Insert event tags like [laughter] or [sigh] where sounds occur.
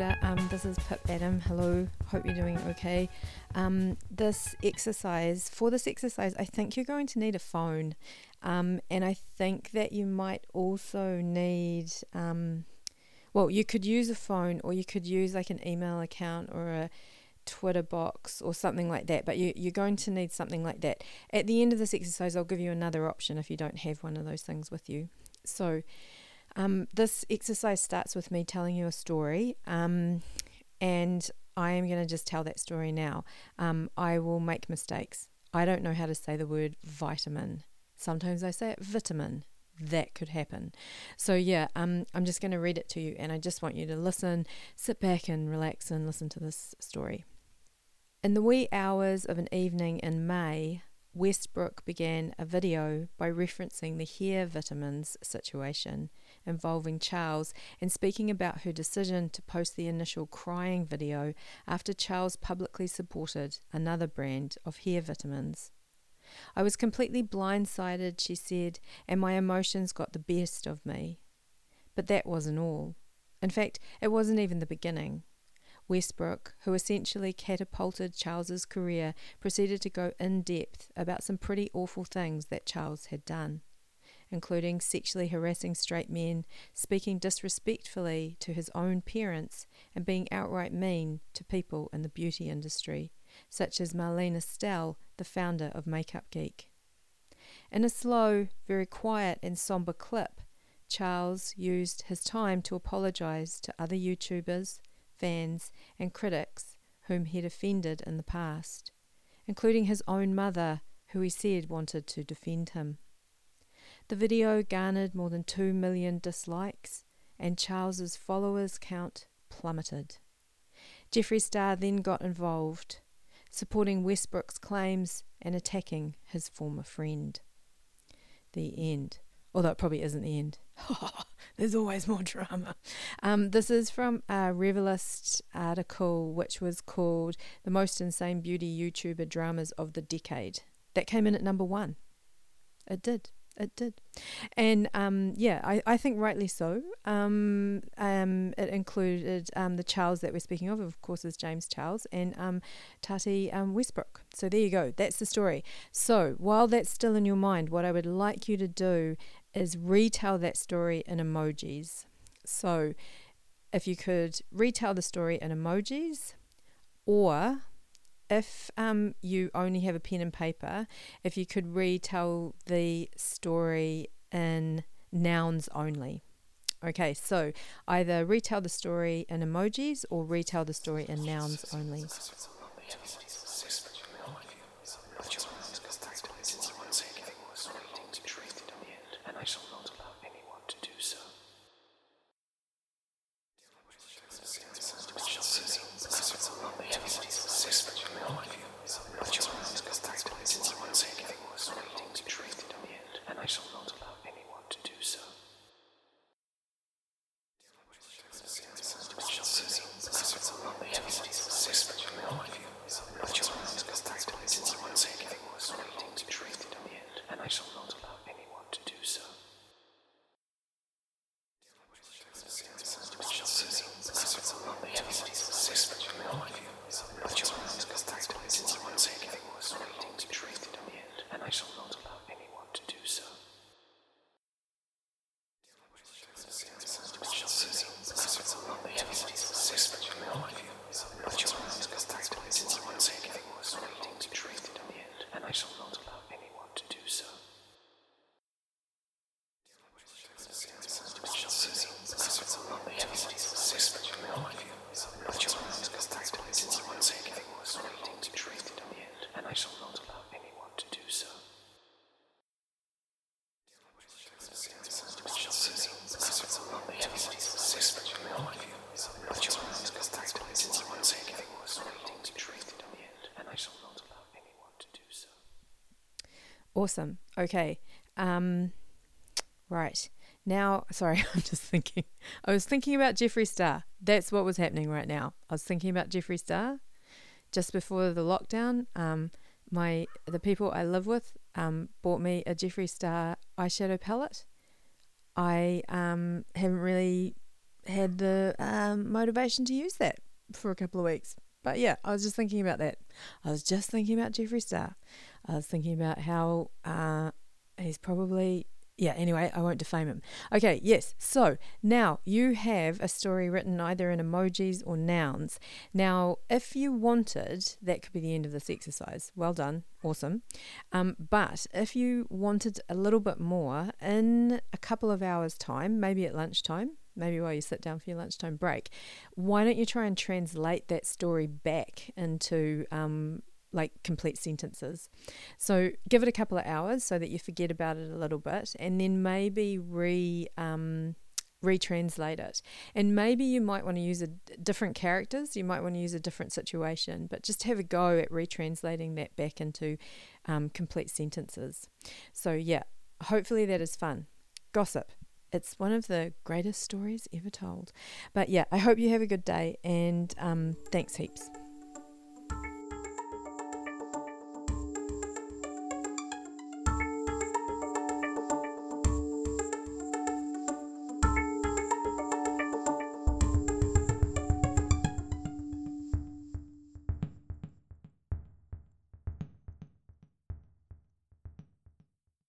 Kia ora, um, this is Pip Adam. Hello, hope you're doing okay. Um, this exercise, for this exercise, I think you're going to need a phone. Um, and I think that you might also need, um, well, you could use a phone or you could use like an email account or a Twitter box or something like that. But you, you're going to need something like that. At the end of this exercise, I'll give you another option if you don't have one of those things with you. So, um, this exercise starts with me telling you a story, um, and I am going to just tell that story now. Um, I will make mistakes. I don't know how to say the word vitamin. Sometimes I say it vitamin. That could happen. So, yeah, um, I'm just going to read it to you, and I just want you to listen, sit back and relax and listen to this story. In the wee hours of an evening in May, Westbrook began a video by referencing the hair vitamins situation involving Charles and speaking about her decision to post the initial crying video after Charles publicly supported another brand of hair vitamins. I was completely blindsided, she said, and my emotions got the best of me. But that wasn't all. In fact, it wasn't even the beginning. Westbrook, who essentially catapulted Charles's career, proceeded to go in depth about some pretty awful things that Charles had done including sexually harassing straight men, speaking disrespectfully to his own parents, and being outright mean to people in the beauty industry, such as Marlena Stell, the founder of Makeup Geek. In a slow, very quiet, and somber clip, Charles used his time to apologize to other YouTubers, fans, and critics whom he'd offended in the past, including his own mother, who he said wanted to defend him. The video garnered more than 2 million dislikes, and Charles's followers count plummeted. Jeffree Star then got involved, supporting Westbrook's claims and attacking his former friend. The end. Although it probably isn't the end. [laughs] There's always more drama. Um, this is from a Revelist article which was called The Most Insane Beauty YouTuber Dramas of the Decade. That came in at number one. It did it did. And um, yeah, I, I think rightly so. Um, um, it included um, the Charles that we're speaking of, of course, is James Charles and um, Tati um, Westbrook. So there you go. That's the story. So while that's still in your mind, what I would like you to do is retell that story in emojis. So if you could retell the story in emojis or if um, you only have a pen and paper, if you could retell the story in nouns only. Okay, so either retell the story in emojis or retell the story in nouns only. shall not allow anyone to do so. But your hands are since you won't say anything to in the end, and I shall Awesome. Okay. Um, right. Now, [laughs] sorry, I'm just thinking. I was thinking about Jeffree Star. That's what was happening right now. I was thinking about Jeffree Star just before the lockdown. Um, my the people I live with um, bought me a Jeffree Star eyeshadow palette. I um, haven't really had the um, motivation to use that for a couple of weeks. But yeah, I was just thinking about that. I was just thinking about Jeffree Star. I was thinking about how uh, he's probably yeah, anyway, I won't defame him. Okay, yes. So now you have a story written either in emojis or nouns. Now, if you wanted, that could be the end of this exercise. Well done. Awesome. Um, but if you wanted a little bit more in a couple of hours' time, maybe at lunchtime, maybe while you sit down for your lunchtime break, why don't you try and translate that story back into um, like complete sentences. So give it a couple of hours so that you forget about it a little bit, and then maybe re um, retranslate it. And maybe you might want to use a different characters. You might want to use a different situation, but just have a go at retranslating that back into um, complete sentences. So yeah, hopefully that is fun. Gossip. It's one of the greatest stories ever told. But yeah, I hope you have a good day and um, thanks heaps.